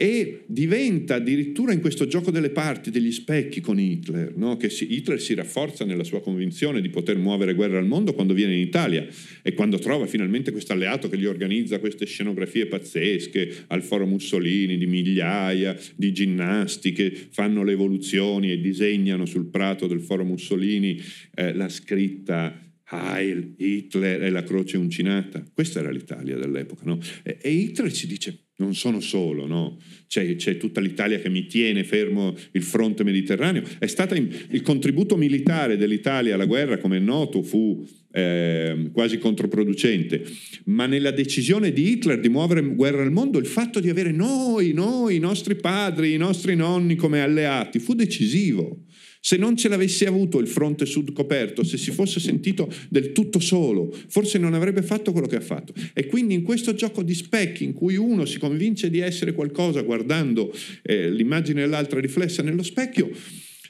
S2: e diventa addirittura in questo gioco delle parti, degli specchi con Hitler, no? che si, Hitler si rafforza nella sua convinzione di poter muovere guerra al mondo quando viene in Italia e quando trova finalmente questo alleato che gli organizza queste scenografie pazzesche al foro Mussolini di migliaia di ginnasti che fanno le evoluzioni e disegnano sul prato del foro Mussolini eh, la scritta Heil, Hitler e la croce uncinata. Questa era l'Italia dell'epoca, no? E, e Hitler ci dice non sono solo, no? c'è, c'è, tutta l'Italia che mi tiene fermo il fronte mediterraneo. Stato il contributo militare dell'Italia alla guerra, come è noto, fu eh, quasi controproducente, ma nella decisione di Hitler di muovere guerra al mondo, il fatto di avere noi, noi, i nostri padri, i nostri nonni come alleati, fu decisivo. Se non ce l'avesse avuto il fronte sud coperto, se si fosse sentito del tutto solo, forse non avrebbe fatto quello che ha fatto. E quindi in questo gioco di specchi in cui uno si convince di essere qualcosa guardando eh, l'immagine dell'altra riflessa nello specchio,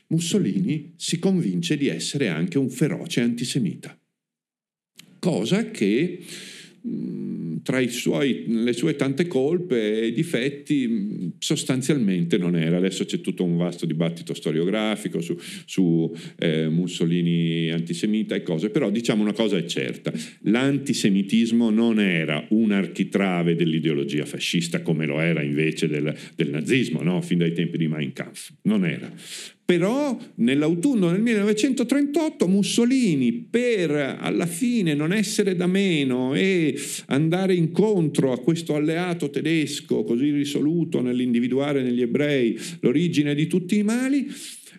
S2: Mussolini si convince di essere anche un feroce antisemita. Cosa che tra suoi, le sue tante colpe e difetti mm, sostanzialmente non era. Adesso c'è tutto un vasto dibattito storiografico su, su eh, Mussolini antisemita e cose, però diciamo una cosa è certa, l'antisemitismo non era un architrave dell'ideologia fascista come lo era invece del, del nazismo, no? fin dai tempi di Mein Kampf, non era. Però nell'autunno del 1938 Mussolini, per alla fine non essere da meno e andare incontro a questo alleato tedesco così risoluto nell'individuare negli ebrei l'origine di tutti i mali,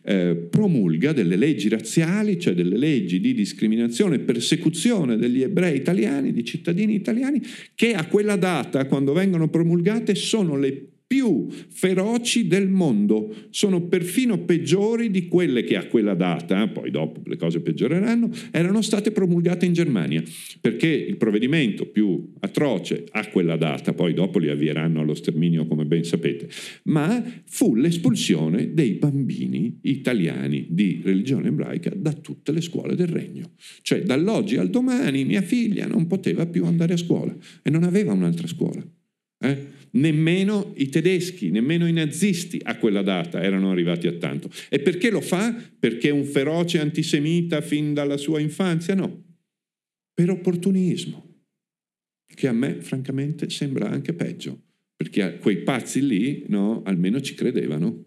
S2: eh, promulga delle leggi razziali, cioè delle leggi di discriminazione e persecuzione degli ebrei italiani, di cittadini italiani, che a quella data, quando vengono promulgate, sono le più feroci del mondo, sono perfino peggiori di quelle che a quella data, poi dopo le cose peggioreranno, erano state promulgate in Germania, perché il provvedimento più atroce a quella data, poi dopo li avvieranno allo sterminio come ben sapete, ma fu l'espulsione dei bambini italiani di religione ebraica da tutte le scuole del regno. Cioè dall'oggi al domani mia figlia non poteva più andare a scuola e non aveva un'altra scuola. Eh? Nemmeno i tedeschi, nemmeno i nazisti a quella data erano arrivati a tanto. E perché lo fa? Perché è un feroce antisemita fin dalla sua infanzia? No, per opportunismo, che a me francamente sembra anche peggio, perché quei pazzi lì no, almeno ci credevano.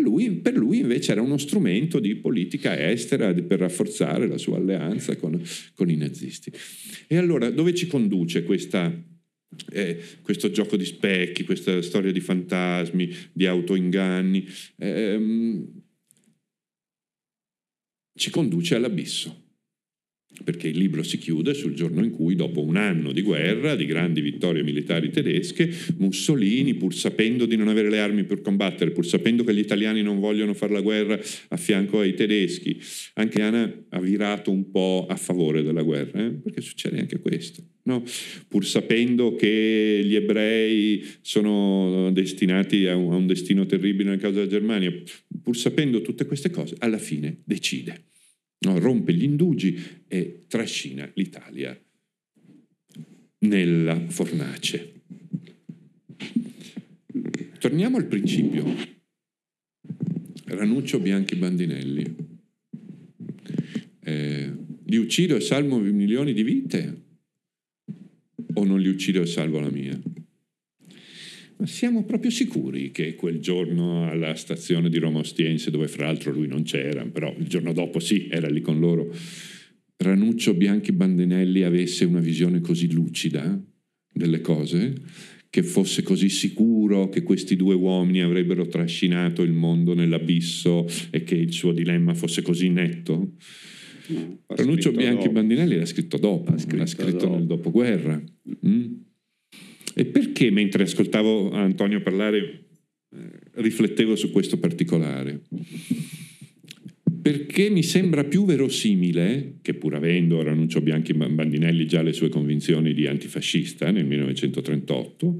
S2: Lui, per lui invece era uno strumento di politica estera per rafforzare la sua alleanza con, con i nazisti. E allora dove ci conduce questa eh, questo gioco di specchi, questa storia di fantasmi, di autoinganni. Ehm, ci conduce all'abisso perché il libro si chiude sul giorno in cui, dopo un anno di guerra, di grandi vittorie militari tedesche, Mussolini, pur sapendo di non avere le armi per combattere, pur sapendo che gli italiani non vogliono fare la guerra a fianco ai tedeschi, anche Anna ha virato un po' a favore della guerra, eh? perché succede anche questo. No? Pur sapendo che gli ebrei sono destinati a un, a un destino terribile nel caso della Germania, pur sapendo tutte queste cose, alla fine decide no? rompe gli indugi e trascina l'Italia nella fornace. Torniamo al principio. Ranuccio Bianchi Bandinelli. Eh, li uccido e salvo milioni di vite o non li uccido e salvo la mia? Ma siamo proprio sicuri che quel giorno alla stazione di Roma Ostiense, dove fra l'altro lui non c'era, però il giorno dopo sì, era lì con loro, Ranuccio Bianchi Bandinelli avesse una visione così lucida delle cose, che fosse così sicuro che questi due uomini avrebbero trascinato il mondo nell'abisso e che il suo dilemma fosse così netto? Ranuccio Bianchi dopo. Bandinelli l'ha scritto dopo, l'ha scritto, l'ha scritto dopo. nel dopoguerra. Mm? E perché mentre ascoltavo Antonio parlare eh, riflettevo su questo particolare? Perché mi sembra più verosimile, che pur avendo Ranuccio Bianchi Bandinelli già le sue convinzioni di antifascista nel 1938,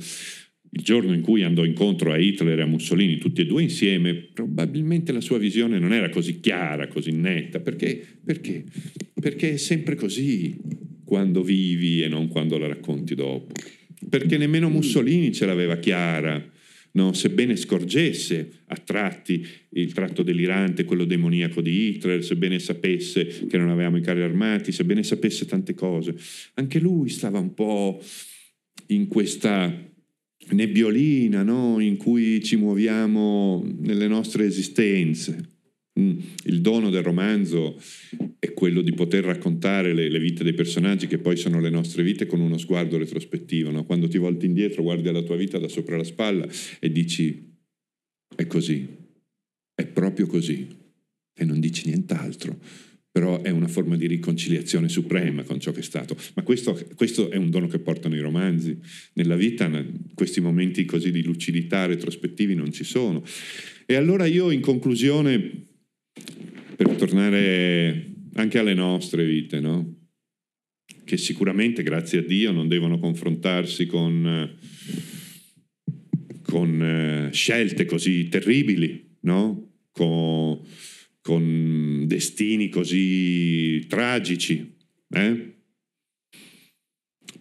S2: il giorno in cui andò incontro a Hitler e a Mussolini, tutti e due insieme, probabilmente la sua visione non era così chiara, così netta. Perché? Perché? Perché è sempre così quando vivi e non quando la racconti dopo perché nemmeno Mussolini ce l'aveva chiara. No? sebbene scorgesse a tratti il tratto delirante, quello demoniaco di Hitler, sebbene sapesse che non avevamo i carri armati, sebbene sapesse tante cose, anche lui stava un po' in questa nebbiolina no? in cui ci muoviamo nelle nostre esistenze. Mm. Il dono del romanzo è quello di poter raccontare le, le, vite dei personaggi che poi sono le nostre vite con uno sguardo retrospettivo. No? Quando ti volti indietro, guardi alla tua vita da sopra la spalla e dici è così, è proprio così e non dici nient'altro. Però è una forma di riconciliazione suprema con ciò che è stato. Ma questo, questo è un dono che portano i romanzi. Nella vita questi momenti così di lucidità retrospettivi non ci sono. E allora io in conclusione per tornare anche alle nostre vite, no? che sicuramente, grazie a Dio, non devono confrontarsi con, con eh, scelte così terribili, no? con, con, destini così tragici. Eh?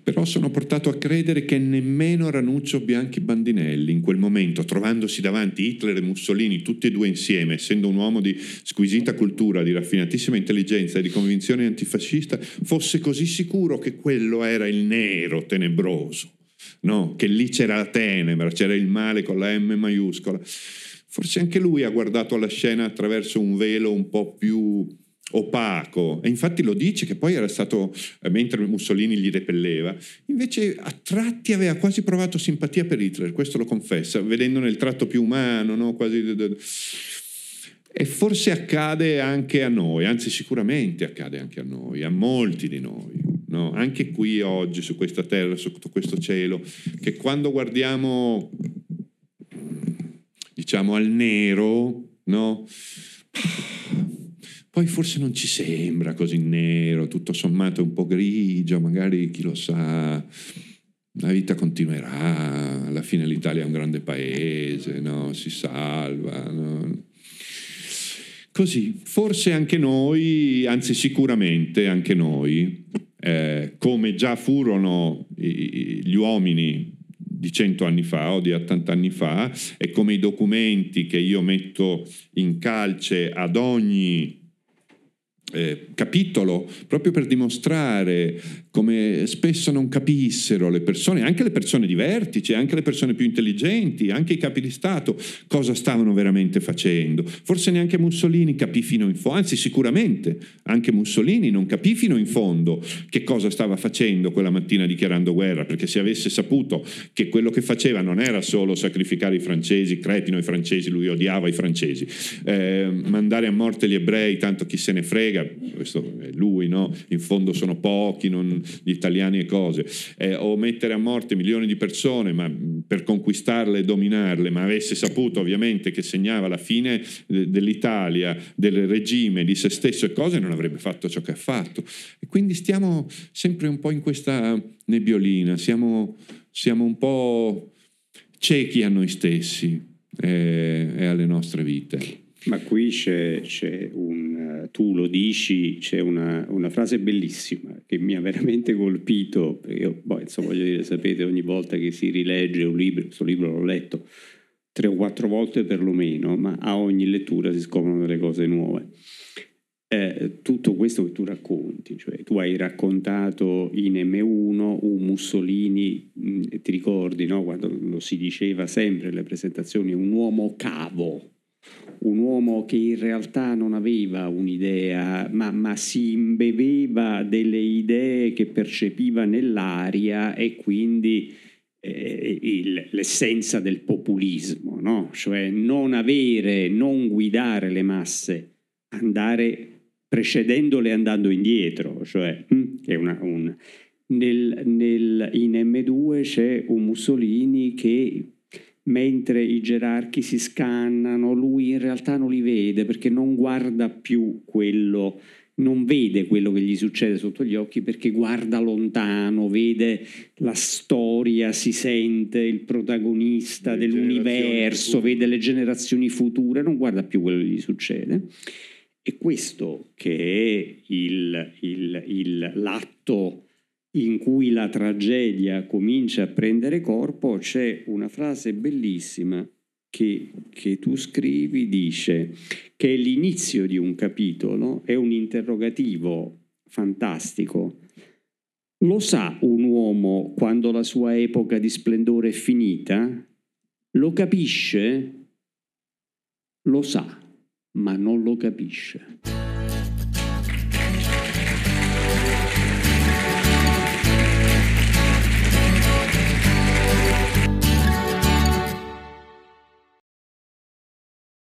S2: Però sono portato a credere che nemmeno Ranuccio Bianchi Bandinelli, in quel momento, trovandosi davanti Hitler e Mussolini tutti e due insieme, essendo un uomo di squisita cultura, di raffinatissima intelligenza e di convinzione antifascista, fosse così sicuro che quello era il nero tenebroso, no? che lì c'era la tenebra, c'era il male con la M maiuscola. Forse anche lui ha guardato la scena attraverso un velo un po' più opaco, e infatti lo dice che poi era stato, eh, mentre Mussolini gli repelleva, invece a tratti aveva quasi provato simpatia per Hitler, questo lo confessa, vedendone il tratto più umano, no? quasi... E forse accade anche a noi, anzi sicuramente accade anche a noi, a molti di noi, no? anche qui oggi su questa terra, sotto questo cielo, che quando guardiamo, diciamo, al nero, no? Poi forse non ci sembra così nero, tutto sommato un po' grigio, magari chi lo sa, la vita continuerà, alla fine l'Italia è un grande paese, no? si salva. No? Così, forse anche noi, anzi sicuramente anche noi, eh, come già furono gli uomini di cento anni fa o di 80 anni fa, e come i documenti che io metto in calce ad ogni eh, capitolo proprio per dimostrare come spesso non capissero le persone, anche le persone di vertice, anche le persone più intelligenti, anche i capi di Stato, cosa stavano veramente facendo. Forse neanche Mussolini capì fino in fondo, anzi sicuramente anche Mussolini non capì fino in fondo che cosa stava facendo quella mattina dichiarando guerra, perché se avesse saputo che quello che faceva non era solo sacrificare i francesi, cretino i francesi, lui odiava i francesi, eh, mandare a morte gli ebrei, tanto chi se ne frega, questo è lui, no? in fondo sono pochi, non, gli italiani e cose, eh, o mettere a morte milioni di persone ma, per conquistarle e dominarle, ma avesse saputo ovviamente che segnava la fine dell'Italia, del regime, di se stesso e cose, non avrebbe fatto ciò che ha fatto. E quindi stiamo sempre un po' in questa nebbiolina, siamo, siamo un po' ciechi a noi stessi e, e alle nostre vite.
S3: Ma qui c'è, c'è un, tu lo dici, c'è una, una, frase bellissima che mi ha veramente colpito, io boh, insomma, voglio dire, sapete, ogni volta che si rilegge un libro, questo libro l'ho letto tre o quattro volte perlomeno, ma a ogni lettura si scoprono delle cose nuove. Eh, tutto questo che tu racconti, cioè tu hai raccontato in M1 un Mussolini, mh, mm, ti ricordi no? quando lo si diceva sempre nelle presentazioni, un uomo cavo, un uomo che in realtà non aveva un'idea, ma, ma, si imbeveva delle idee che percepiva nell'aria e quindi eh, il, l'essenza del populismo, no? cioè non avere, non guidare le masse, andare precedendole andando indietro, cioè hm, è una, un, nel, nel, in M2 c'è un Mussolini che mentre i gerarchi si scannano, lui in realtà non li vede perché non guarda più quello, non vede quello che gli succede sotto gli occhi perché guarda lontano, vede la storia, si sente il protagonista le dell'universo, vede le generazioni future, non guarda più quello che gli succede. E questo che è il, il, il, l'atto in cui la tragedia comincia a prendere corpo, c'è una frase bellissima che, che, tu scrivi, dice che l'inizio di un capitolo, è un interrogativo fantastico. Lo sa un uomo quando la sua epoca di splendore è finita? Lo capisce? Lo sa, ma non lo capisce.